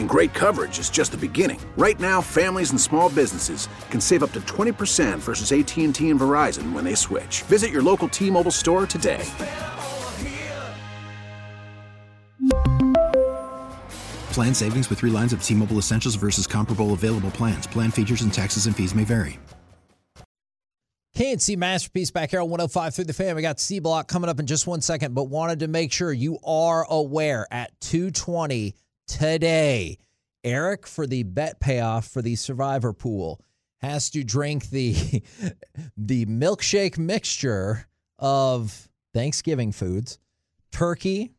And great coverage is just the beginning. Right now, families and small businesses can save up to 20% versus AT&T and Verizon when they switch. Visit your local T-Mobile store today. Plan savings with three lines of T Mobile Essentials versus comparable available plans. Plan features and taxes and fees may vary. KNC Masterpiece back here on 105 through the fan. We got C Block coming up in just one second, but wanted to make sure you are aware at 220 today, Eric, for the bet payoff for the survivor pool, has to drink the the milkshake mixture of Thanksgiving foods, turkey,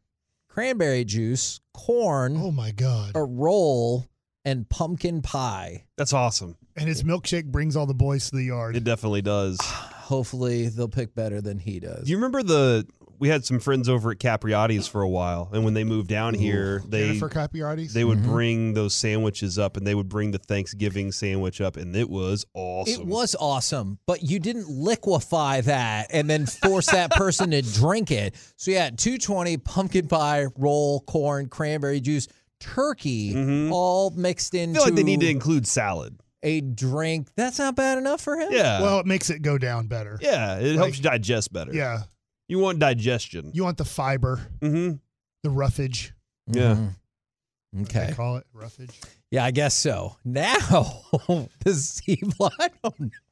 cranberry juice, corn, Oh my God. a roll, and pumpkin pie. That's awesome. And his milkshake brings all the boys to the yard. It definitely does. Hopefully, they'll pick better than he does. Do you remember the? We had some friends over at Capriotti's for a while, and when they moved down here, they Jennifer Capriati's? they would Mm-hmm. bring those sandwiches up, and they would bring the Thanksgiving sandwich up, and it was awesome. It was awesome, but you didn't liquefy that and then force that person to drink it. So yeah, 220 pumpkin pie, roll, corn, cranberry juice, turkey, all mixed I into feel like they need to include salad. a drink. That's not bad enough for him. Yeah, well, it makes it go down better. yeah, it helps you digest better. Yeah. You want digestion. You want the fiber, mm-hmm. the roughage. Yeah. Mhm. Okay. They call it roughage. Yeah, I guess so. Now the C block,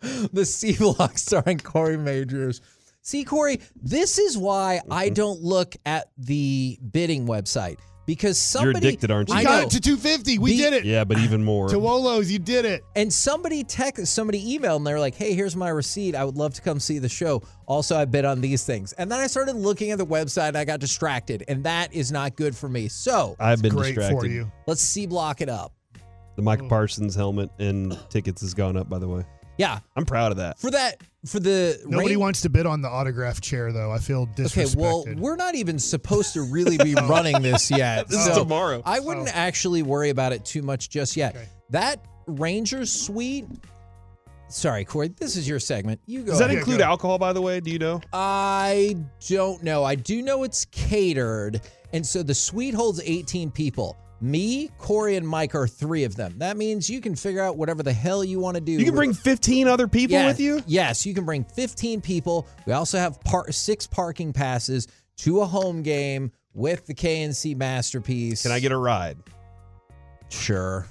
the C block starring Corey Majors. See, Corey, this is why Mm-hmm. I don't look at the bidding website because somebody addicted, aren't you? I We got it to 250. We Be- did it. Yeah, but even more. To Wolos, you did it. And somebody text, somebody emailed, and they're like, "Hey, here's my receipt. I would love to come see the show. Also, I bid on these things." And then I started looking at the website. and I got distracted, and that is not good for me. So I've been Great distracted. for you. let's C block it up. The Micah mm. Parsons helmet and tickets has gone up. By the way, Yeah, I'm proud of that. for that, for the Nobody rain- wants to bid on the autograph chair, though. I feel Okay, well, we're not even supposed to really be running this yet. This is tomorrow. I wouldn't Oh. actually worry about it too much just yet. Okay. That Rangers suite. Sorry, Corey. This is your segment. You go. Does that ahead. include go. alcohol? By the way, do you know? I don't know. I do know it's catered, and so the suite holds 18 people. Me, Corey, and Mike are three of them. That means you can figure out whatever the hell you want to do. You can bring 15 other people Yeah, with you. Yes, you can bring 15 people. We also have par- six parking passes to a home game with the KNC masterpiece. Can I get a ride? Sure.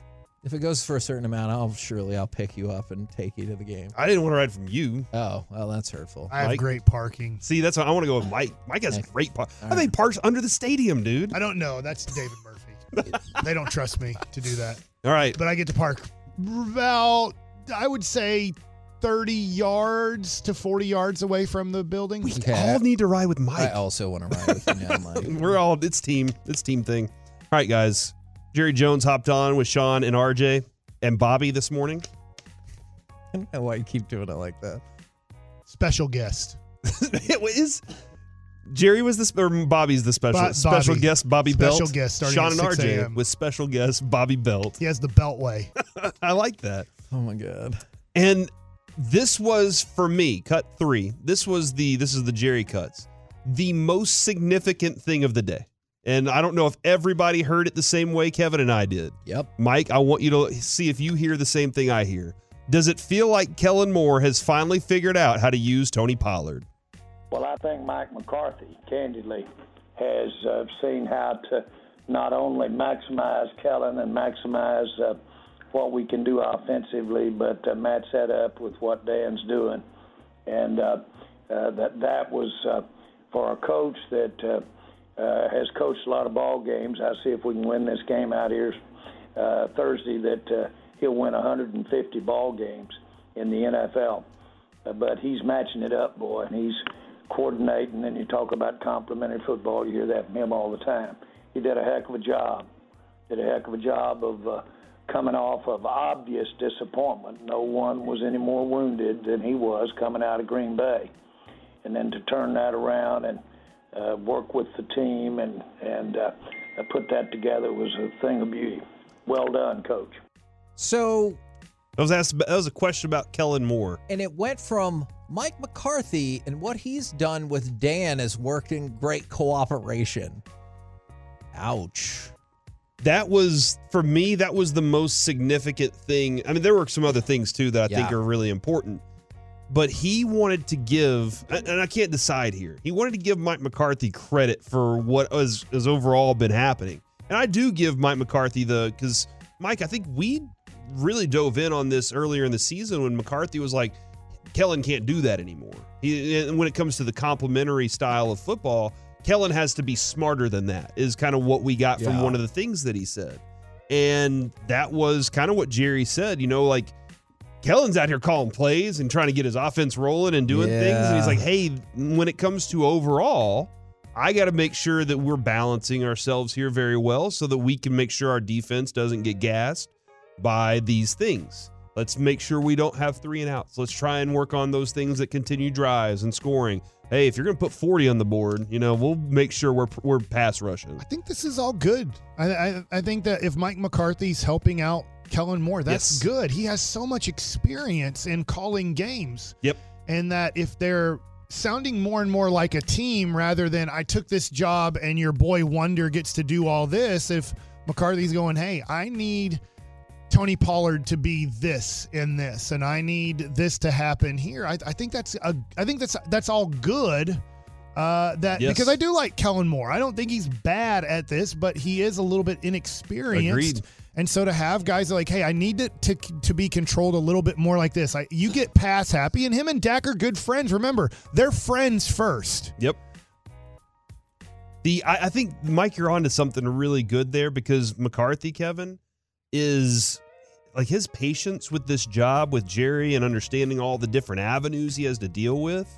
If it goes for a certain amount, I'll surely I'll pick you up and take you to the game. I didn't want to ride from you. Oh, well, that's hurtful. I have Mike? great parking. See, that's why I want to go with Mike. Mike has Okay. great park. All I think parks under the stadium, dude. I don't know. That's David Murphy. they don't trust me to do that. All right. But I get to park about, I would say, 30 yards to 40 yards away from the building. We Okay. all need to ride with Mike. I Mike. also want to ride with you now, Mike. We're all it's team. It's team thing. All right, guys. Jerry Jones hopped on with Sean and RJ and Bobby this morning. I don't know why you keep doing it like that. Special guest. it was Jerry was the sp- or Bobby's the special Bo- special Bobby. guest Bobby Special Belt. guest starting Sean at and 6 RJ a.m.. with special guest Bobby Belt. He has the beltway. I like that. Oh my god. And this was for me, cut three. This was the this is the Jerry cuts. The most significant thing of the day. And I don't know if everybody heard it the same way Kevin and I did. Yep. Mike, I want you to see if you hear the same thing I hear. Does it feel like Kellen Moore has finally figured out how to use Tony Pollard? Well, I think Mike McCarthy, candidly, has uh, seen how to not only maximize Kellen and maximize uh, what we can do offensively, but uh, match that up with what Dan's doing. And uh, uh, that that was uh, for a coach that uh, uh, has coached a lot of ball games. I see if we can win this game out here uh, Thursday that uh, he'll win 150 ball games in the NFL. Uh, but he's matching it up, boy, and he's coordinating. And then you talk about complimentary football, you hear that from him all the time. He did a heck of a job. Did a heck of a job of uh, coming off of obvious disappointment. No one was any more wounded than he was coming out of Green Bay, and then to turn that around and uh, work with the team and and uh, put that together was a thing of beauty. Well done, coach. So that was asked. That was a question about Kellen Moore, and it went from Mike McCarthy and what he's done with Dan has worked in great cooperation. Ouch. That was for me. That was the most significant thing. I mean, there were some other things too that I yeah. think are really important. But he wanted to give, and I can't decide here. He wanted to give Mike McCarthy credit for what has, has overall been happening. And I do give Mike McCarthy the because Mike, I think we really dove in on this earlier in the season when McCarthy was like, Kellen can't do that anymore. He, and when it comes to the complementary style of football, Kellen has to be smarter than that, is kind of what we got yeah. from one of the things that he said. And that was kind of what Jerry said, you know, like Kellen's out here calling plays and trying to get his offense rolling and doing yeah. things. And he's like, hey, when it comes to overall, I got to make sure that we're balancing ourselves here very well so that we can make sure our defense doesn't get gassed by these things. Let's make sure we don't have three and outs. Let's try and work on those things that continue drives and scoring. Hey, if you're going to put 40 on the board, you know, we'll make sure we're we're pass rushing. I think this is all good. I I, I think that if Mike McCarthy's helping out Kellen Moore, that's yes. good. He has so much experience in calling games. Yep. And that if they're sounding more and more like a team rather than I took this job and your boy Wonder gets to do all this, if McCarthy's going, hey, I need – Tony Pollard to be this in this, and I need this to happen here. I, I think that's a, I think that's that's all good. Uh, that yes. because I do like Kellen Moore. I don't think he's bad at this, but he is a little bit inexperienced. Agreed. And so to have guys like, hey, I need it to to be controlled a little bit more like this. I, you get pass happy, and him and Dak are good friends. Remember, they're friends first. Yep. The I, I think Mike, you're onto something really good there because McCarthy, Kevin is like his patience with this job with Jerry and understanding all the different avenues he has to deal with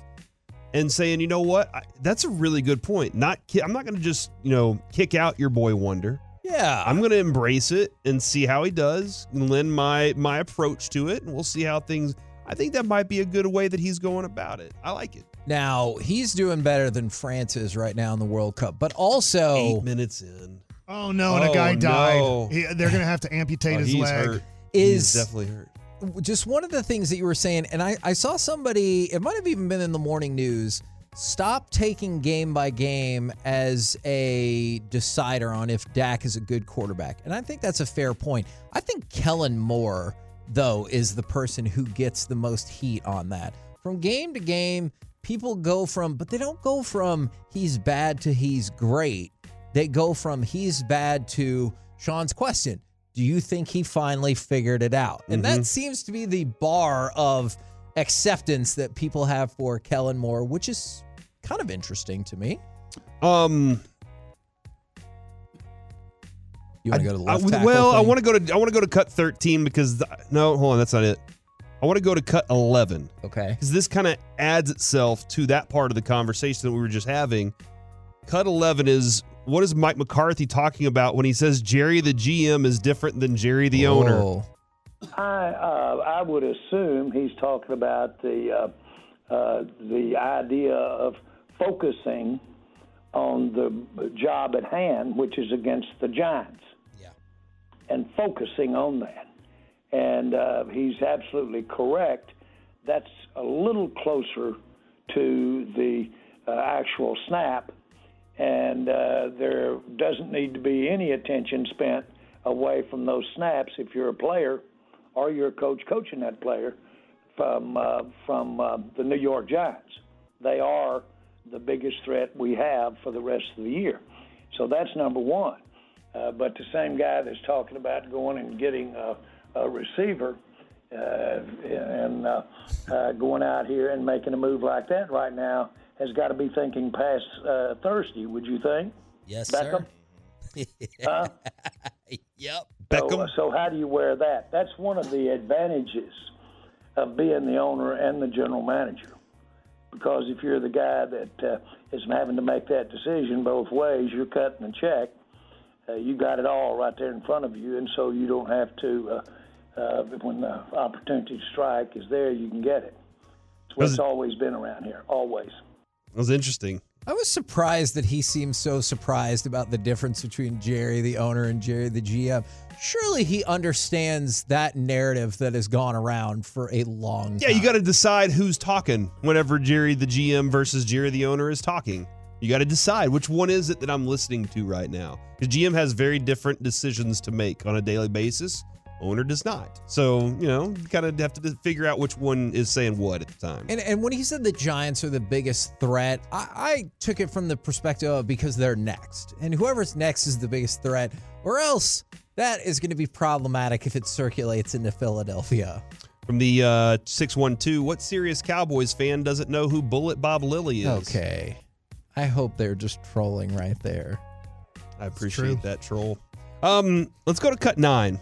and saying, you know what, I, that's a really good point. Not I'm not going to just you know kick out your boy Wonder. Yeah, I'm going to embrace it and see how he does and lend my my approach to it, and we'll see how things. I think that might be a good way that he's going about it. I like it. Now he's doing better than France is right now in the World Cup, but also eight minutes in. Oh no! And a oh, guy oh, died. No. He, they're going to have to amputate oh, his he's leg. Hurt. Is he's definitely hurt. Just one of the things that you were saying, and I, I saw somebody. It might have even been in the morning news. Stop taking game by game as a decider on if Dak is a good quarterback, and I think that's a fair point. I think Kellen Moore, though, is the person who gets the most heat on that. From game to game, people go from, but they don't go from he's bad to he's great they go from he's bad to Sean's question. Do you think he finally figured it out? And mm-hmm. that seems to be the bar of acceptance that people have for Kellen Moore, which is kind of interesting to me. Um, you want to go to the left I, Well, thing? I want to go to I want to go to cut thirteen because the, no, hold on, that's not it. I want to go to cut eleven. Okay, because this kind of adds itself to that part of the conversation that we were just having. Cut eleven is what is Mike McCarthy talking about when he says Jerry the GM is different than Jerry the Whoa. owner? I uh, I would assume he's talking about the uh, uh, the idea of focusing on the job at hand, which is against the Giants. Yeah. And focusing on that, and uh, he's absolutely correct. That's a little closer to the uh, actual snap and uh, there doesn't need to be any attention spent away from those snaps if you're a player or you're a coach coaching that player from uh, from uh, the New York Giants. They are the biggest threat we have for the rest of the year. So that's number one. Uh, but the same guy that's talking about going and getting a, a receiver uh, and uh, going out here and making a move like that right now has got to be thinking past uh, Thursday. Would you think? Yes, Beckham? sir. huh? yep. So, so how do you wear that? That's one of the advantages of being the owner and the general manager. Because if you're the guy that uh, is having to make that decision both ways, you're cutting the check. uh, you got it all right there in front of you, and so you don't have to. Uh, uh, when the opportunity to strike is there, you can get it. It's what's always been around here, always. That was interesting. I was surprised that he seemed so surprised about the difference between Jerry, the owner, and Jerry, the GM. Surely he understands that narrative that has gone around for a long time. Yeah, you got to decide who's talking whenever Jerry, the GM, versus Jerry, the owner, is talking. You got to decide which one is it that I'm listening to right now. Because GM has very different decisions to make on a daily basis. Owner does not. So, you know, you kind of have to figure out which one is saying what at the time. And, and when he said the Giants are the biggest threat, I, I took it from the perspective of because they're next. And whoever's next is the biggest threat, or else that is going to be problematic if it circulates into Philadelphia. From the uh, 612, what serious Cowboys fan doesn't know who Bullet Bob Lilly is? Okay. I hope they're just trolling right there. I appreciate that troll. Um, let's go to cut nine.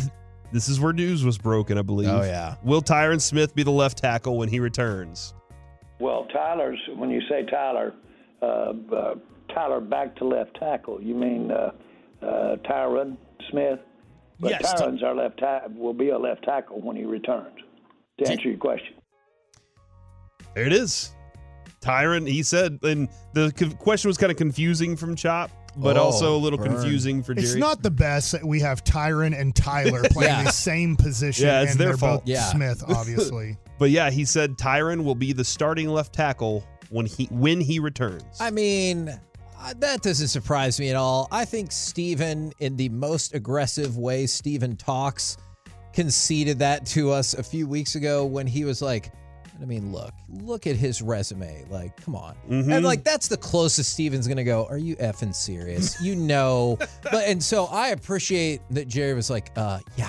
this is where news was broken, I believe. Oh, yeah. Will Tyron Smith be the left tackle when he returns? Well, Tyler's, when you say Tyler, uh, uh, Tyler back to left tackle, you mean uh, uh, Tyron Smith? But Yes, Tyron's our left ta- will be a left tackle when he returns. To answer your question. There it is. Tyron, he said, and the question was kind of confusing from Chop, but Oh, also a little burn. confusing for Jerry. It's not the best that we have Tyron and Tyler playing Yeah. the same position. Yeah, it's and their they're fault. Both Yeah. Smith, obviously. but yeah, he said Tyron will be the starting left tackle when he when he returns. I mean, uh, that doesn't surprise me at all. I think Steven, in the most aggressive way Steven talks, conceded that to us a few weeks ago when he was like, I mean, look, look at his resume. Like, come on. And like, that's the closest Steven's going to go. Are you effing serious? you know. But, and so I appreciate that Jerry was like, uh, yeah,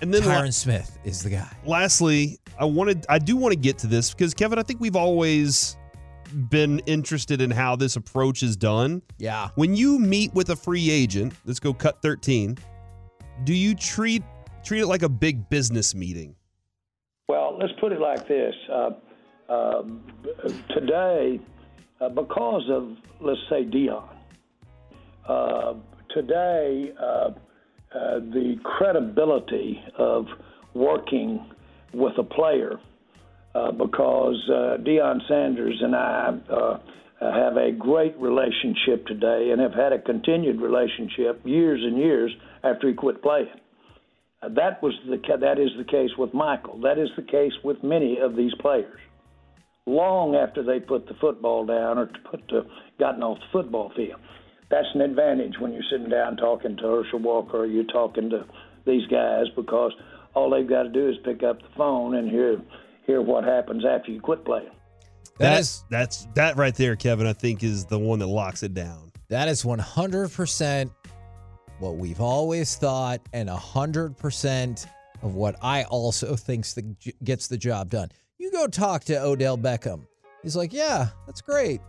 and then la- Tyron Smith is the guy. lastly, I wanted I do want to get to this because Kevin, I think we've always been interested in how this approach is done. Yeah. When you meet with a free agent, let's go cut 13, do you treat treat it like a big business meeting? Well, let's put it like this. Uh, uh, today, uh, because of, let's say, Deion, uh, today, uh, uh, the credibility of working with a player, because Deion Sanders and I have a great relationship today and have had a continued relationship years and years after he quit playing. That was the that is the case with Michael. That is the case with many of these players. Long after they put the football down or to put the, gotten off the football field, that's an advantage when you're sitting down talking to Herschel Walker or you're talking to these guys because all they've got to do is pick up the phone and hear hear what happens after you quit playing. That is that's that right there, Kevin. I think is the one that locks it down. That is 100% what we've always thought and 100% of what I also thinks that gets the job done. You go talk to Odell Beckham. He's like, "Yeah, that's great.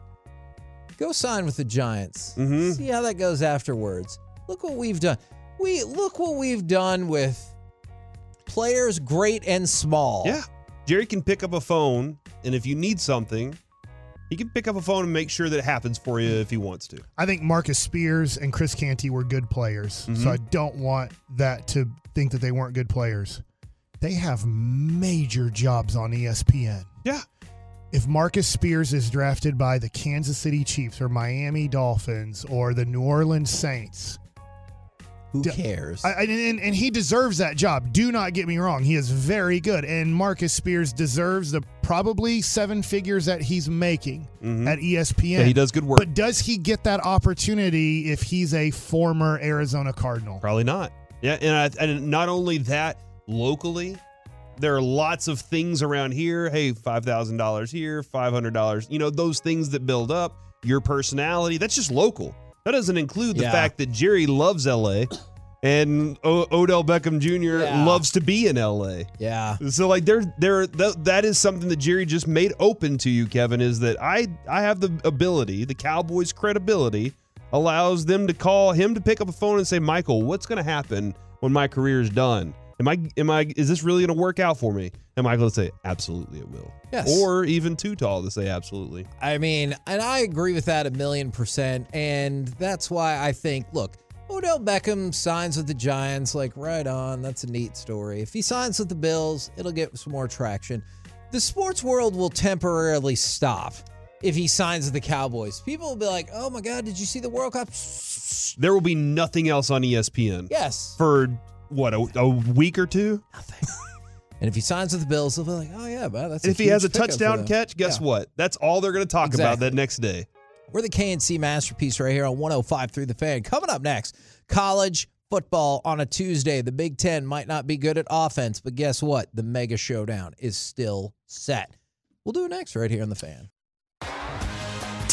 Go sign with the Giants. Mhm. See how that goes afterwards. Look what we've done. We look what we've done with players great and small. Yeah, Jerry can pick up a phone, and if you need something, he can pick up a phone and make sure that it happens for you if he wants to. I think Marcus Spears and Chris Canty were good players. Mm-hmm. So I don't want that to think that they weren't good players. They have major jobs on ESPN. Yeah. If Marcus Spears is drafted by the Kansas City Chiefs or Miami Dolphins or the New Orleans Saints, Who D- cares? I, and, and he deserves that job. Do not get me wrong. He is very good. And Marcus Spears deserves the probably seven figures that he's making at E ESPN. Mm-hmm. Yeah, he does good work. But does he get that opportunity if he's a former Arizona Cardinal? Probably not. Yeah, and I, and not only that, locally, there are lots of things around here. Hey, five thousand dollars here, five hundred dollars. You know those things that build up your personality. That's just local. That doesn't include the Yeah. fact that Jerry loves L.A. and o- Odell Beckham Jr. Yeah. loves to be in L.A. yeah. So like there there th- that is something that Jerry just made open to you Kevin is that I I have the ability, the Cowboys credibility allows them to call him to pick up a phone and say, "Michael, what's going to happen when my career is done?" Am I am I is this really going to work out for me? Am I going to say absolutely it will? Yes. Or even too tall to say absolutely. I mean, and I agree with that a million percent. And that's why I think, look, Odell Beckham signs with the Giants, like right on. That's a neat story. If he signs with the Bills, it'll get some more traction. The sports world will temporarily stop if he signs with the Cowboys. People will be like, oh my God, did you see the World Cup? There will be nothing else on ESPN Yes. for what a, a week or two. Nothing. and if he signs with the Bills, they'll be like, oh yeah, man, that's And if he has a huge pickup for touchdown catch, guess Yeah. what? That's all they're going to talk about that next day. We're the KNC masterpiece right here on 105 through the fan. Coming up next, college football on a Tuesday. The Big Ten might not be good at offense, but guess what? The mega showdown is still set. We'll do it next right here on the fan.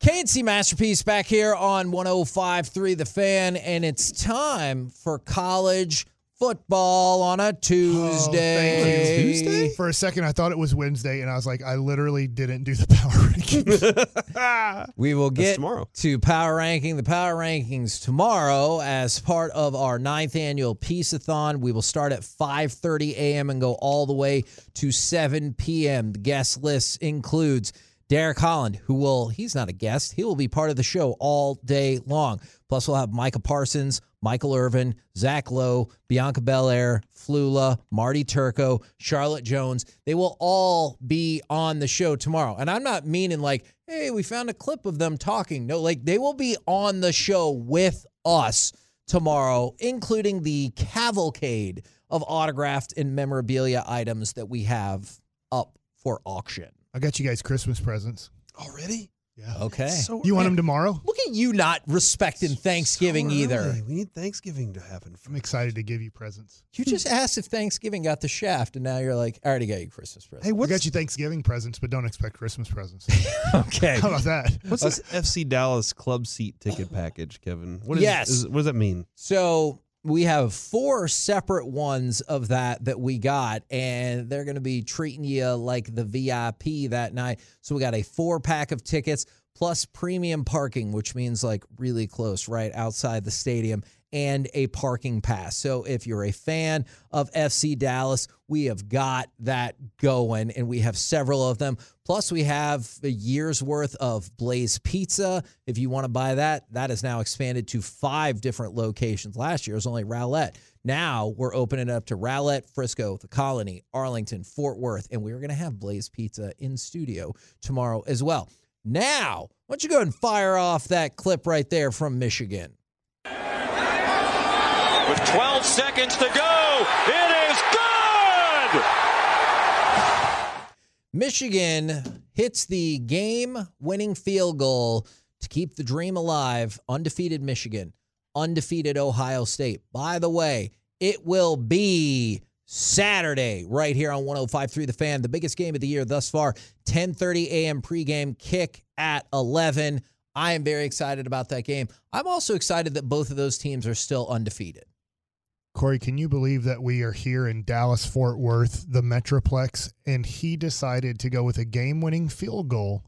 KNC Masterpiece back here on 105.3 The Fan, and it's time for college football on a oh, Tuesday. Tuesday? For a second, I thought it was Wednesday, and I was like, I literally didn't do the power rankings. We will That's get tomorrow. to power ranking the power rankings tomorrow as part of our ninth annual Peaceathon. We will start at 5:30 a.m. and go all the way to 7 p.m. The guest list includes Derek Holland, who will he's not a guest, he will be part of the show all day long. Plus, we'll have Micah Parsons, Michael Irvin, Zach Lowe, Bianca Belair, Flula, Marty Turco, Charlotte Jones. They will all be on the show tomorrow. And I'm not meaning like, hey, we found a clip of them talking. No, like they will be on the show with us tomorrow, including the cavalcade of autographed and memorabilia items that we have up for auction. I got you guys Christmas presents. Oh, already? Yeah. Okay. So You want them eh, tomorrow? Look at you not respecting Thanksgiving so either. We need Thanksgiving to happen. I'm excited to give you presents. You just asked if Thanksgiving got the shaft, and now you're like, I already got you Christmas presents. Hey, I what's got you Thanksgiving presents, but don't expect Christmas presents. okay. How about that? what's uh, this FC Dallas club seat ticket package, Kevin? What is, Yes. is- what does that mean? So we have four separate ones of that that we got, and they're going to be treating you like the VIP that night. So we got a four pack of tickets plus premium parking, which means like really close, right outside the stadium, and a parking pass. So if you're a fan of FC Dallas, we have got that going, and we have several of them. Plus, we have a year's worth of Blaze Pizza. If you want to buy that, that is now expanded to five different locations. Last year it was only Rowlett. Now we're opening it up to Rowlett, Frisco, the Colony, Arlington, Fort Worth, and we're going to have Blaze Pizza in studio tomorrow as well. Now, why don't you go ahead and fire off that clip right there from Michigan? With 12 seconds to go, it is good! Michigan hits the game winning field goal to keep the dream alive. Undefeated Michigan, undefeated Ohio State. By the way, it will be Saturday right here on 105.3 The Fan, the biggest game of the year thus far. 10:30 a.m. pregame kick at 11. I am very excited about that game. I'm also excited that both of those teams are still undefeated. Corey, can you believe that we are here in Dallas Fort Worth, the Metroplex, and he decided to go with a game winning field goal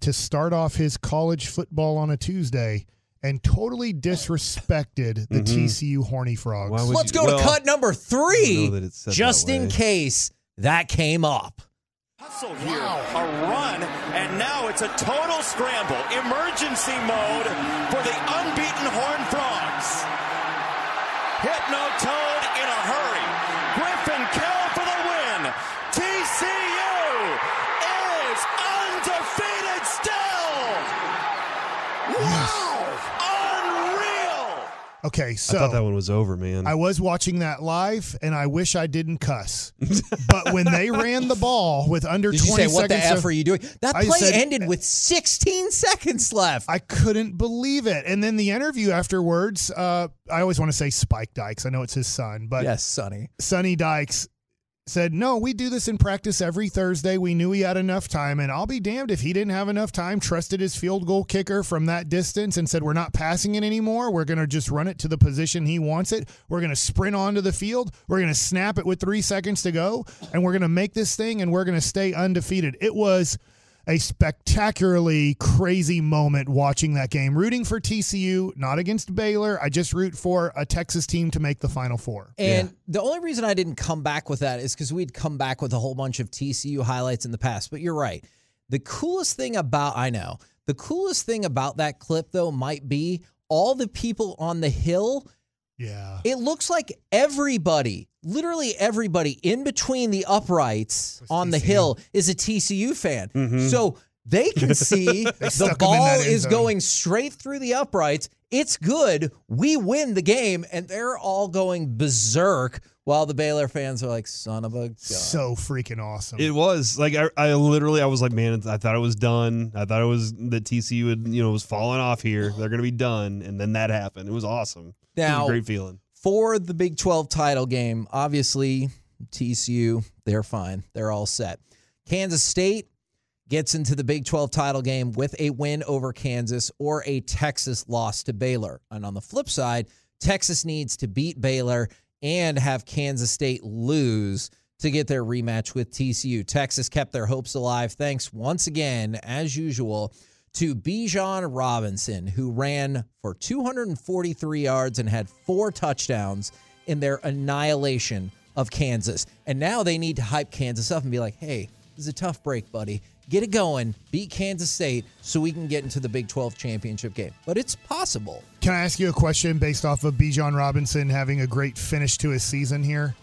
to start off his college football on a Tuesday and totally disrespected the mm-hmm. TCU Horny Frogs? Let's you- go well, to cut number three, don't know that it's said just in case that came up. Hustle here, a run, and now it's a total scramble. Emergency mode for the unbeaten Horned Frogs. Hypnotoad in a hurry. Griffin Kell for the win. TCU is undefeated still. Wow! Unreal! Okay, so I thought that one was over, man. I was watching that live, and I wish I didn't cuss. but when they ran the ball with under Did you 20 say, what the seconds F of- are you doing? That I play said- ended with 16 seconds left. I couldn't believe it. And then the interview afterwards, uh, I always want to say Spike Dykes. I know it's his son, but yes, Sonny. Sonny Dykes said, No, we do this in practice every Thursday. We knew he had enough time, and I'll be damned if he didn't have enough time, trusted his field goal kicker from that distance, and said, We're not passing it anymore. We're going to just run it to the position he wants it. We're going to sprint onto the field. We're going to snap it with three seconds to go, and we're going to make this thing, and we're going to stay undefeated. It was a spectacularly crazy moment watching that game. Rooting for TCU, not against Baylor. I just root for a Texas team to make the Final Four. And the only reason I didn't come back with that is because we'd come back with a whole bunch of TCU highlights in the past. But you're right. The coolest thing about, I know, the coolest thing about that clip, though, might be all the people on the hill. Yeah. It looks like everybody, literally everybody in between the uprights on the hill is a TCU fan. Mm-hmm. So they can see the stuck 'em in ball is going straight through the uprights. It's good. We win the game, and they're all going berserk while the Baylor fans are like, son of a gun. So freaking awesome. It was like I, I literally I was like, man, I thought it was done. I thought it was that TCU had you know was falling off here. They're gonna be done, and then that happened. It was awesome. Now- great feeling. for the Big 12 title game, obviously TCU, they're fine. They're all set. Kansas State gets into the Big 12 title game with a win over Kansas or a Texas loss to Baylor. And on the flip side, Texas needs to beat Baylor and have Kansas State lose to get their rematch with TCU. Texas kept their hopes alive thanks once again, as usual, to Bijan Robinson, who ran for 243 yards and had four touchdowns in their annihilation of Kansas. And now they need to hype Kansas up and be like, hey, this is a tough break, buddy. Get it going, beat Kansas State so we can get into the Big 12 championship game. But it's possible. Can I ask you a question based off of Bijan Robinson having a great finish to his season here?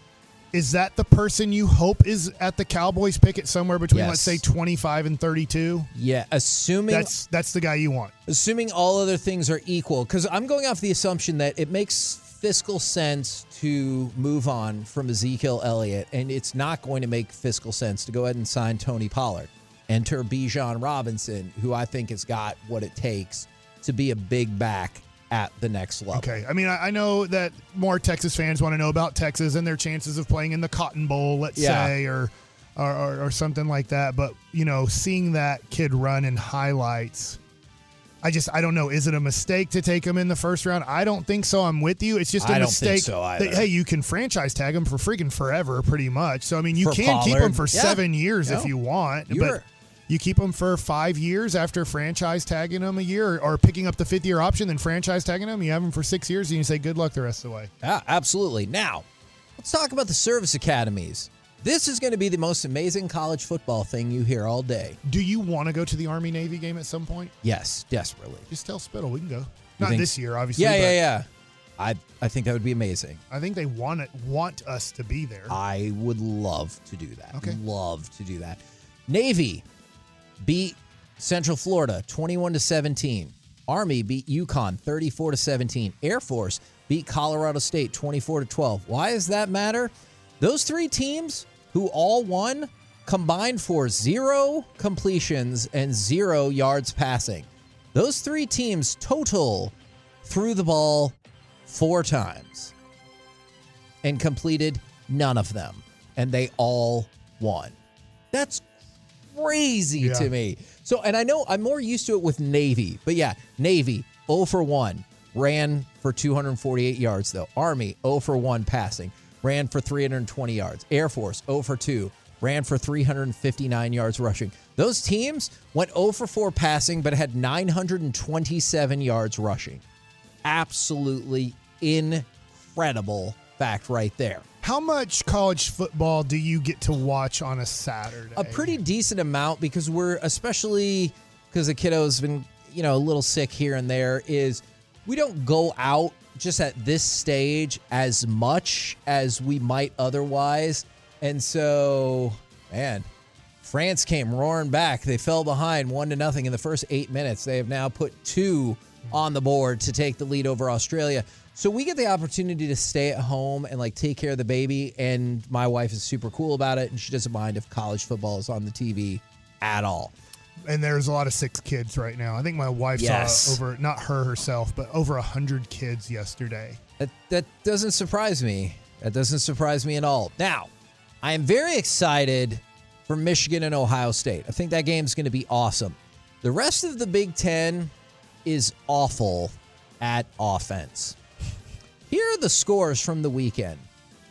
Is that the person you hope is at the Cowboys picket somewhere between Yes. let's say 25 and 32? Yeah, assuming That's that's the guy you want. assuming all other things are equal because i'm going off the assumption that it makes fiscal sense to move on from ezekiel elliott and it's not going to make fiscal sense to go ahead and sign tony pollard enter bijan robinson who i think has got what it takes to be a big back at the next level Okay. I mean, I, I know that more Texas fans want to know about Texas and their chances of playing in the Cotton Bowl, let's Yeah. say, or, or or or something like that. But you know, seeing that kid run in highlights, I just I don't know. Is it a mistake to take him in the first round? I don't think so. I'm with you. It's just a I don't think mistake. so that, hey, you can franchise tag him for freaking forever, pretty much. So I mean, you For can keep him for Yeah. seven years if you want, You're- but. You keep them for five years after franchise tagging them a year, or picking up the fifth year option, then franchise tagging them. You have them for six years, and you say good luck the rest of the way. Yeah, absolutely. Now, let's talk about the service academies. This is going to be the most amazing college football thing you hear all day. Do you want to go to the Army Navy game at some point? Yes, desperately. Just tell Spittle we can go. Not think- this year, obviously. Yeah, yeah, yeah. I I think that would be amazing. I think they want it, want us to be there. I would love to do that. Okay. Love to do that. Navy beat Central Florida 21 to 17. Army beat UConn 34 to 17. Air Force beat Colorado State 24 to 12. Why does that matter? Those three teams who all won combined for zero completions and zero yards passing. Those three teams total threw the ball four times and completed none of them. And they all won. That's crazy Yeah. to me. So, and I know I'm more used to it with Navy, but yeah, Navy 0 for 1. ran for 248 yards, though. Army, 0 for 1 passing, ran for 320 yards. Air Force, 0 for 2, ran for 359 yards rushing. Those teams went 0 for 4 passing, but had 927 yards rushing. Absolutely incredible fact right there. How much college football do you get to watch on a Saturday? A pretty decent amount because we're especially because the kiddo's been, you know, a little sick here and there is we don't go out just at this stage as much as we might otherwise. And so, man, France came roaring back. They fell behind one to nothing in the first eight minutes. They have now put two on the board to take the lead over Australia. So we get the opportunity to stay at home and like take care of the baby. And my wife is super cool about it, and she doesn't mind if college football is on the TV at all. and there's a lot of six kids right now. I think my wife Yes. saw over not her herself, but over a hundred kids yesterday. That that doesn't surprise me. That doesn't surprise me at all. Now, I am very excited for Michigan and Ohio State. I think that game's going to be awesome. The rest of the Big 10 is awful at offense. Here are the scores from the weekend.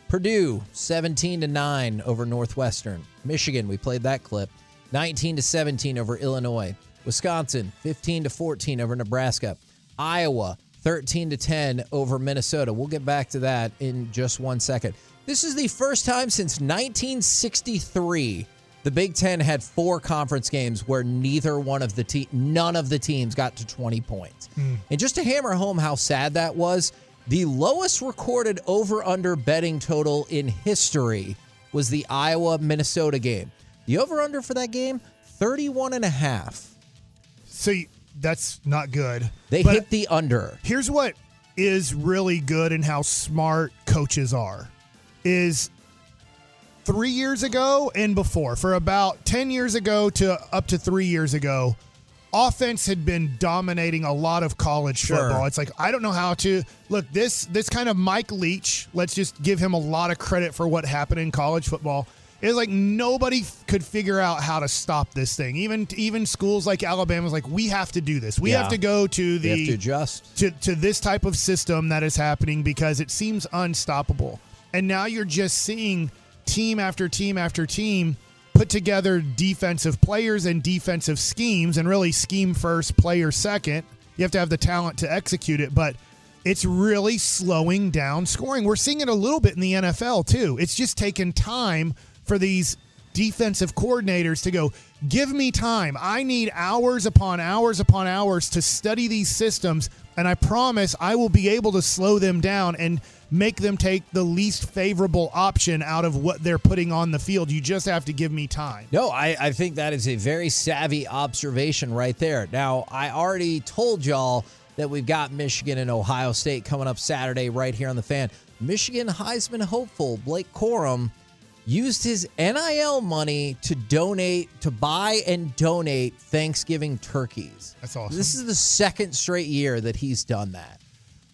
Purdue 17 to 9 over Northwestern. Michigan, we played that clip. 19 to 17 over Illinois. Wisconsin 15 to 14 over Nebraska. Iowa 13 to 10 over Minnesota. We'll get back to that in just one second. This is the first time since 1963 the Big 10 had four conference games where neither one of the te- none of the teams got to 20 points. Hmm. And just to hammer home how sad that was, the lowest recorded over under betting total in history was the Iowa Minnesota game. The over under for that game 31 and a half. So you, that's not good. They But hit the under. Here's what is really good and how smart coaches are is three years ago and before, for about 10 years ago to up to three years ago, offense had been dominating a lot of college Sure. football. It's like, I don't know how to look this, this kind of Mike Leach, let's just give him a lot of credit for what happened in college football. It's like nobody could figure out how to stop this thing. Even even schools like Alabama Alabama's like we have to do this. We Yeah. have to go to They have the to adjust. to, to this type of system that is happening because it seems unstoppable. And now you're just seeing team after team after team put together defensive players and defensive schemes and really scheme first, player second. You have to have the talent to execute it, but it's really slowing down scoring. We're seeing it a little bit in the NFL too. It's just taken time for these defensive coordinators to go, give me time. I need hours upon hours upon hours to study these systems, and I promise I will be able to slow them down and make them take the least favorable option out of what they're putting on the field. You just have to give me time. No, I, I think that is a very savvy observation right there. Now, I already told y'all that we've got Michigan and Ohio State coming up Saturday right here on the fan. Michigan Heisman hopeful Blake Corum used his NIL money to donate, to buy and donate Thanksgiving turkeys. That's awesome. This is the second straight year that he's done that.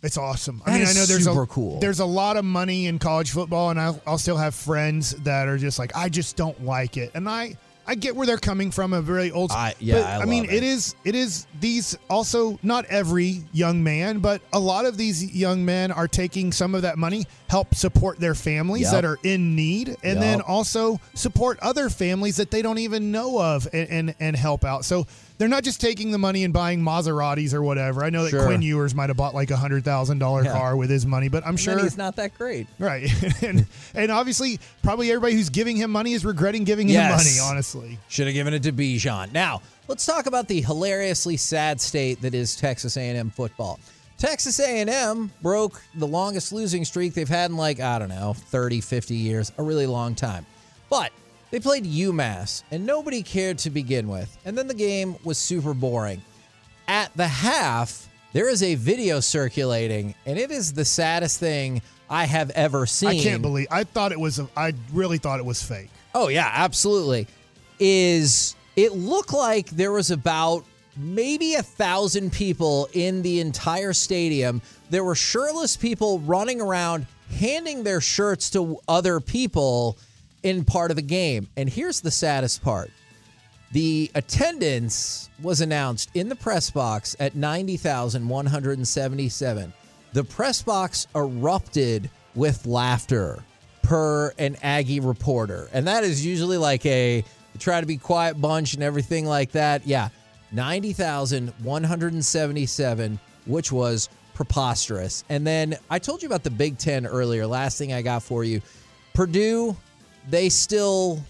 It's awesome. That I mean, I know there's super a cool. there's a lot of money in college football, and I'll, I'll still have friends that are just like, I just don't like it, and I I get where they're coming from. A very old, I- yeah, but, I mean, it it. is it is these also not every young man, but a lot of these young men are taking some of that money, help support their families Yep. that are in need, and then also support other families that they don't even know of, and and, and help out. So. They're not just taking the money and buying Maseratis or whatever. I know that Sure. Quinn Ewers might have bought like a hundred thousand dollar Yeah. car with his money, but I'm And sure he's not that great. right. and, and obviously, probably everybody who's giving him money is regretting giving him money. Honestly, Should have given it to Bijan. Now, let's talk about the hilariously sad state that is Texas A&M football. Texas A&M broke the longest losing streak they've had in like, I don't know, 30, 50 years, a really long time. But they played UMass and nobody cared to begin with. And then the game was super boring. At the half, there is a video circulating and it is the saddest thing I have ever seen. I can't believe. I thought it was. I really thought it was fake. Oh yeah, absolutely. Is it looked like there was about maybe a thousand people in the entire stadium. There were shirtless people running around handing their shirts to other people in part of the game. And here's the saddest part. The attendance was announced in the press box at 90,177. The press box erupted with laughter per an Aggie reporter. And that is usually like a try to be quiet bunch and everything like that. Yeah, 90,177, which was preposterous. And then I told you about the Big Ten earlier. Last thing I got for you Purdue, they still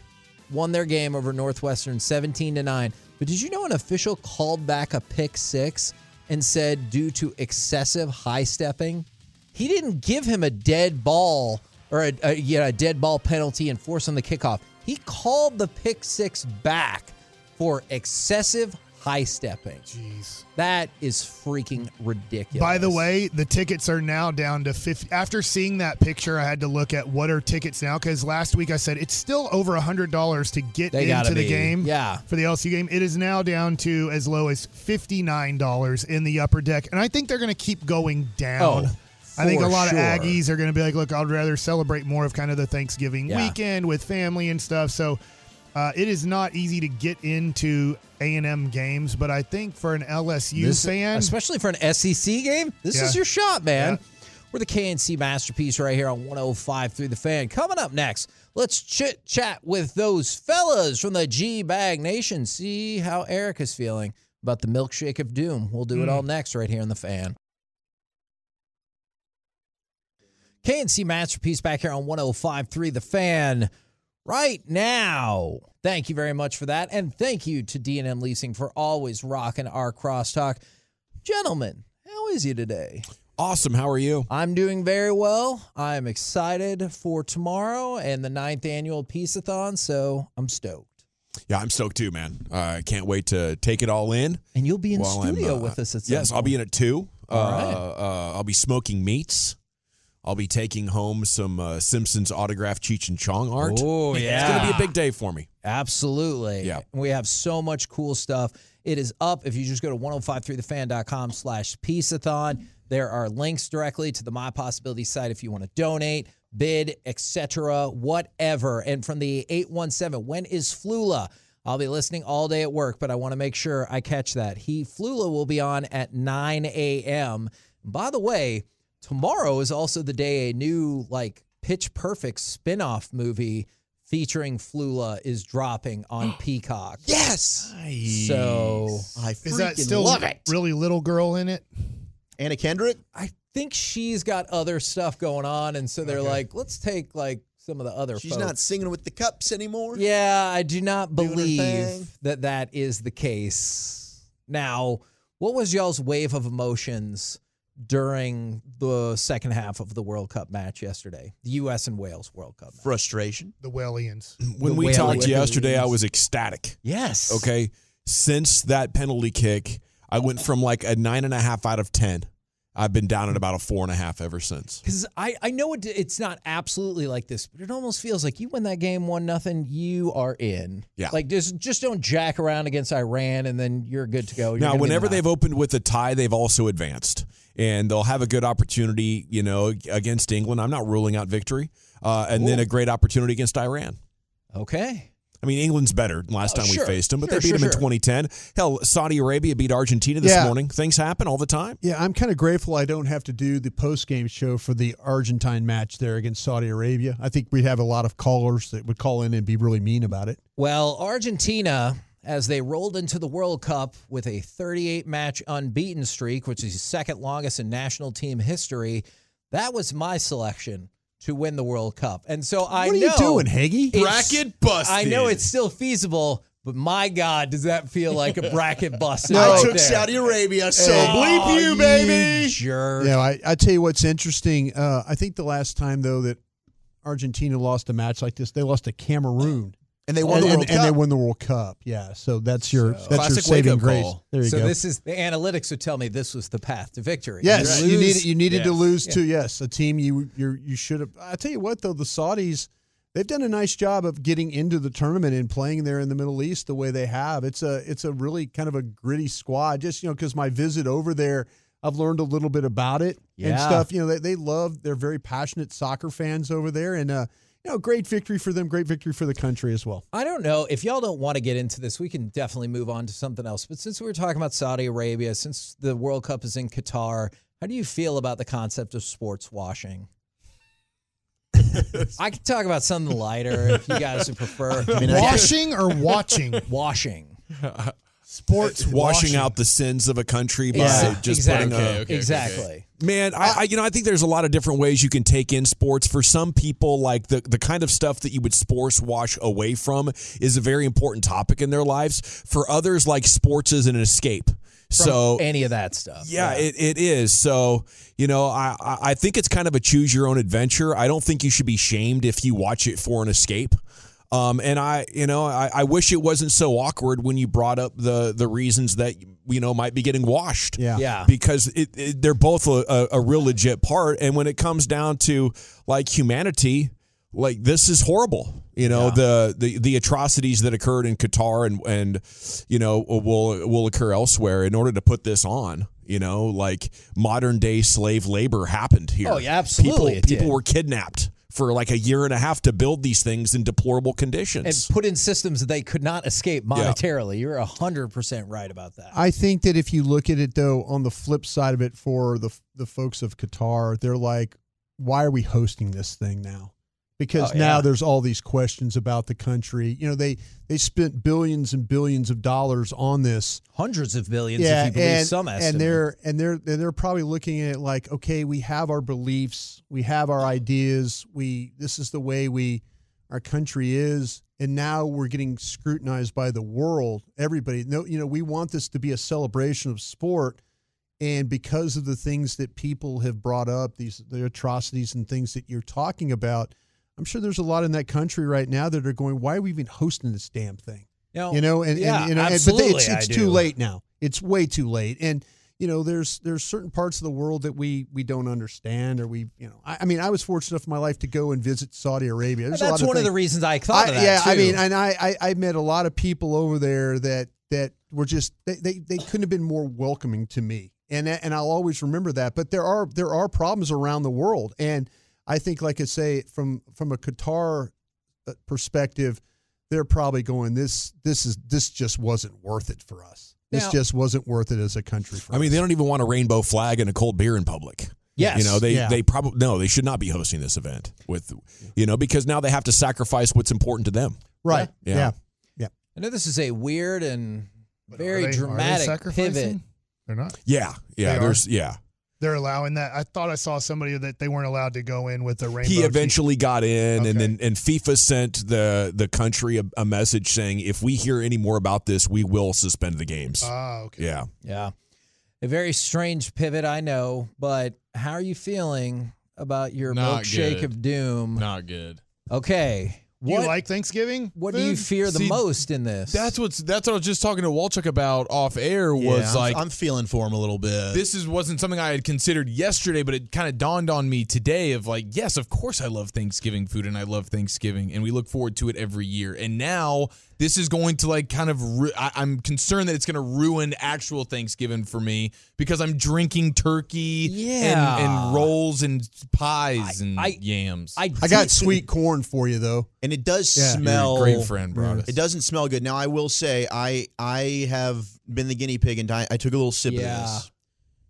won their game over Northwestern 17 to 9. But did you know an official called back a pick six and said due to excessive high stepping? He didn't give him a dead ball or a, a, a dead ball penalty and force on the kickoff. He called the pick six back for excessive high stepping. Jeez. That is freaking ridiculous. By the way, the tickets are now down to 50. After seeing that picture, I had to look at what are tickets now because last week I said it's still over $100 to get They into the be. game. Yeah. For the LSU game. It is now down to as low as $59 in the upper deck. And I think they're going to keep going down. Oh, I think a lot sure. of Aggies are going to be like, look, I'd rather celebrate more of kind of the Thanksgiving Yeah. weekend with family and stuff. So uh, it is not easy to get into A&M games, but I think for an LSU This- fan, especially for an SEC game, this Yeah. is your shot, man. Yeah. We're the K&C Masterpiece right here on 105 through the fan. Coming up next, let's chit chat with those fellas from the G Bag Nation. See how Eric is feeling about the milkshake of doom. We'll do it all next right here in the fan. K&C Masterpiece back here on 105.3 The Fan right now. Thank you very much for that. And thank you to D&M Leasing for always rocking our crosstalk. Gentlemen, how is you today? Awesome. How are you? I'm doing very well. I'm excited for tomorrow and the ninth annual Peaceathon, so I'm stoked. Yeah, I'm stoked too, man. I can't wait to take it all in. And you'll be in studio uh, with us at some Yes, I'll be in point. it too. All uh, right. uh, I'll be smoking meats. I'll be taking home some uh, Simpsons autographed Cheech and Chong art. Oh, yeah. It's going to be a big day for me. Absolutely. Yeah. We have so much cool stuff. It is up if you just go to 1053thefan.com slash peaceathon. There are links directly to the My Possibility site if you want to donate, bid, etc., whatever. And from the 817, when is Flula? I'll be listening all day at work, but I want to make sure I catch that. He Flula will be on at 9 a.m. By the way, tomorrow is also the day a new like pitch perfect spin-off movie featuring Flula is dropping on Peacock. Yes. So I is that freaking still love it. really little girl in it? Anna Kendrick? I think she's got other stuff going on, and so they're Okay. like, let's take like some of the other. She's folks. not singing with the cups anymore. Yeah, I do not believe that that is the case. Now, what was y'all's wave of emotions during the second half of the World Cup match yesterday? The U.S. and Wales World Cup match. Frustration. The Wellians. When The we whale talked yesterday, I was ecstatic. Yes. Okay. Since that penalty kick, I went from like a nine and a half out of 10. I've been down at about a four and a half ever since. Because I, I know it, it's not absolutely like this, but it almost feels like you win that game one nothing, you are in. Yeah. Like just just don't jack around against Iran and then you're good to go. You're Now, gonna be in whenever they've opened with a tie, they've also advanced, and they'll have a good opportunity, you know, against England. I'm not ruling out victory, uh, and then a great opportunity against Iran. Okay. I mean, England's better than last Oh, time sure. we faced them, but Sure, they beat sure, them sure. in 2010. Hell, Saudi Arabia beat Argentina this Yeah. morning. Things happen all the time. Yeah, I'm kind of grateful I don't have to do the post game show for the Argentine match there against Saudi Arabia. I think we'd have a lot of callers that would call in and be really mean about it. Well, Argentina, as they rolled into the World Cup with a 38 match unbeaten streak, which is the second longest in national team history, that was my selection to win the World Cup. And so I What are know you doing, Hagee? it's- Bracket busted. I know it's still feasible, but my God, does that feel like a bracket bust? I right took there. Saudi Arabia, so Oh, bleep you, baby. jerk. Yeah, I, I tell you what's interesting. Uh, I think the last time though that Argentina lost a match like this, they lost to Cameroon. And they won and, the and- World and they Cup. won the World Cup. Yeah, so that's your that's your Classic saving grace. call. There you so go. this is the analytics would tell me this was the path to victory. Yes, you lose- needed you needed to lose Yeah. to yes a team you you you should have. I tell you what though, the Saudis they've done a nice job of getting into the tournament and playing there in the Middle East the way they have. It's a it's a really kind of a gritty squad. Just you know because my visit over there, I've learned a little bit about it and stuff. You know they they love they're very passionate soccer fans over there and. uh you know, great victory for them, great victory for the country as well. I don't know if y'all don't want to get into this. We can definitely move on to something else. But since we were talking about Saudi Arabia, since the World Cup is in Qatar, how do you feel about the concept of sports washing? I can talk about something lighter if you guys would prefer. Washing or watching? Washing. Sports washing out the sins of a country by Yeah, just exactly. putting a Okay, okay, exactly. Man, I, I you know I think there's a lot of different ways you can take in sports. For some people, like the the kind of stuff that you would sports wash away from is a very important topic in their lives. For others, like sports is an escape. so any of that stuff. yeah, It, it is. So, you know, I I think it's kind of a choose your own adventure. I don't think you should be shamed if you watch it for an escape. Um, and I, you know, I, I wish it wasn't so awkward when you brought up the the reasons that you know might be getting washed. Yeah. Yeah. Because it, it, they're both a, a, a real legit part. And when it comes down to like humanity, like this is horrible. You know the, the the atrocities that occurred in Qatar and and you know will will occur elsewhere. In order to put this on, you know, like modern day slave labor happened here. Oh, yeah, absolutely People people were kidnapped for like a year and a half to build these things in deplorable conditions. And put in systems that they could not escape monetarily. You're 100% right about that. I think that if you look at it though, on the flip side of it, for the the folks of Qatar, they're like, why are we hosting this thing now? Because Oh, now yeah. there's all these questions about the country. You know, they they spent billions and billions of dollars on this. Hundreds of billions, if you believe and, some estimate. and they're and they're and they're probably looking at it like, okay, we have our beliefs, we have our ideas, we this is the way we our country is, and now we're getting scrutinized by the world. Everybody, no, you know, we want this to be a celebration of sport, and because of the things that people have brought up, these the atrocities and things that you're talking about, I'm sure there's a lot in that country right now that are going, why are we even hosting this damn thing? No, you know, and, yeah, and you know, and- but it's, it's too late now. It's way too late, and you know, there's there's certain parts of the world that we we don't understand, or we, you know, I, I mean, I was fortunate enough in my life to go and visit Saudi Arabia. There's a lot that's of one of the reasons I thought of I- that. yeah, I mean, and I, I I met a lot of people over there that that were just they, they they couldn't have been more welcoming to me, and and I'll always remember that. But there are there are problems around the world, and I think, like I say, from from a Qatar uh, perspective, they're probably going this this is this just wasn't worth it for us. This Now- just wasn't worth it as a country. For I mean, they don't even want a rainbow flag and a cold beer in public. Yes. You know, they Yeah. they probably no, they should not be hosting this event with you know, because now they have to sacrifice what's important to them. right? Yeah. Yeah. yeah. I know this is a weird and very Are they- are they dramatic sacrificing? pivot. They're not. Yeah. Yeah. They are? there's yeah. They're allowing that. I thought I saw somebody that they weren't allowed to go in with a rainbow. He t- eventually got in, and then and FIFA sent the the country a, a message saying, if we hear any more about this, we will suspend the games. Ah, okay. Yeah. Yeah. A very strange pivot, I know, but how are you feeling about your Not milkshake good. of doom? Not good. Okay. Do you like Thanksgiving? what do you fear the See, most in this? That's what's that's what I was just talking to Walchuk about off air was Yeah, I'm- like I'm feeling for him a little bit. this is wasn't something I had considered yesterday, but it kind of dawned on me today of like, yes, of course I love Thanksgiving food and I love Thanksgiving and we look forward to it every year. And now this is going to like kind of ru- I, I'm concerned that it's going to ruin actual Thanksgiving for me because I'm drinking turkey Yeah. and, and rolls and pies and I- yams. I, I got sweet corn for you though. and it does Yeah. You're smell. great friend, brother. It doesn't smell good. Now I will say I I have been the guinea pig and I, I took a little sip Yeah. of this,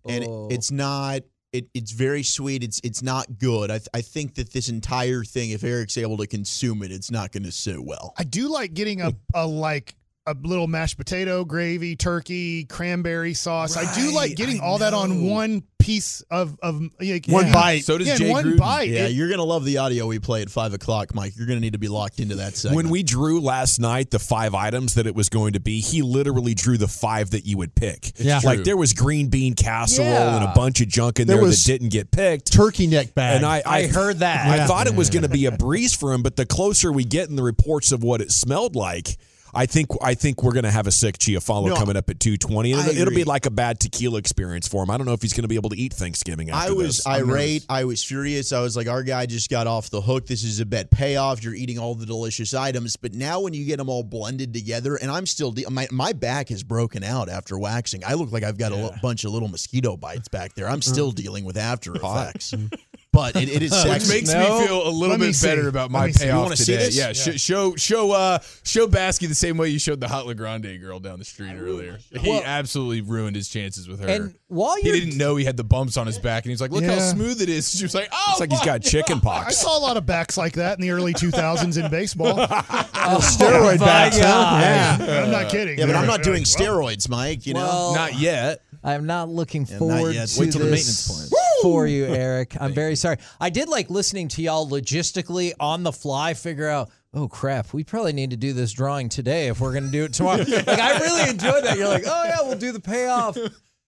and it- Oh. it's not. It, it's very sweet. It's it's not good. I, th- I think that this entire thing, if Eric's able to consume it, it's not going to sit well. I do like getting a, a like a little mashed potato, gravy, turkey, cranberry sauce. I do like getting I all that on one piece of of like, One yeah. bite. So does yeah, Jay one Gruden. bite. Yeah, It- you're going to love the audio we play at five o'clock, Mike. You're going to need to be locked into that segment. When we drew last night the five items that it was going to be, he literally drew the five that you would pick. Yeah. Like true. there was green bean casserole Yeah. and a bunch of junk in There there, that didn't get picked. Turkey neck bag. And I, I heard that. I Yeah. thought it was going to be a breeze for him, but the closer we get in the reports of what it smelled like, I think I think we're going to have a sick Chiafalo No, coming up at two twenty, it'll, it'll be like a bad tequila experience for him. I don't know if he's going to be able to eat Thanksgiving. I was this. Irate. I was furious. I was like, our guy just got off the hook. This is a bet payoff. You're eating all the delicious items. But now when you get them all blended together, and I'm still, de- my, my back has broken out after waxing. I look like I've got a li- bunch of little mosquito bites back there. I'm uh-huh. still dealing with after effects. Mm-hmm. But it, it is Which makes No. me feel a little Let me bit see. better about my me. You payoff see today. this? Yeah, Yeah. sh- show show uh show Baskey the same way you showed the Hot Grande girl down the street earlier. He Well- absolutely ruined his chances with her. And while he you're didn't know he had the bumps on his back, and he's like, "Look how smooth it is." She was like, "Oh, It's like he's got chicken pox." I saw a lot of backs like that in the early 2000s in baseball. steroid my backs, huh? God. Yeah. I'm not kidding. Yeah, but I'm not doing steroids, Mike. You know, not yet." I'm not looking not forward yet. to Wait till the maintenance plan. For you, Eric. I'm very sorry. I did like listening to y'all logistically on the fly figure out. Oh crap! We probably need to do this drawing today if we're going to do it tomorrow. like I really enjoyed that. You're like, oh yeah, we'll do the payoff.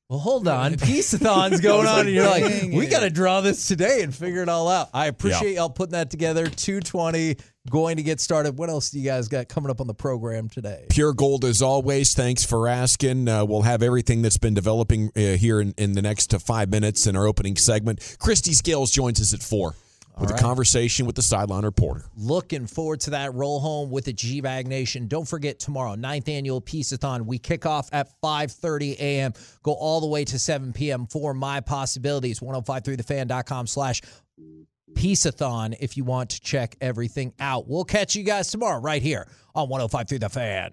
Well, hold on. Peace-a-thon's going on, and you're like, we got to draw this today and figure it all out. I appreciate y'all putting that together. 220 going to get started. What else do you guys got coming up on the program today? Pure gold as always. Thanks for asking. Uh, we'll have everything that's been developing uh, here in, in the next uh, five minutes in our opening segment. Christy Scales joins us at four with right. a conversation with the sideline reporter. Looking forward to that roll home with the G Bag Nation. Don't forget tomorrow, ninth annual Peaceathon. We kick off at 5:30 a.m. Go all the way to 7 p.m. for my possibilities. 1053thefan.com slash Peaceathon if you want to check everything out. We'll catch you guys tomorrow right here on 105 Through The Fan.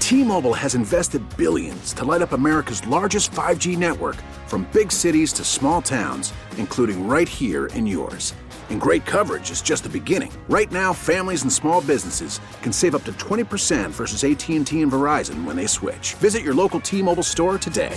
T-Mobile has invested billions to light up America's largest 5G network from big cities to small towns, including right here in yours. And great coverage is just the beginning. Right now, families and small businesses can save up to 20% versus AT&T and Verizon when they switch. Visit your local T-Mobile store today.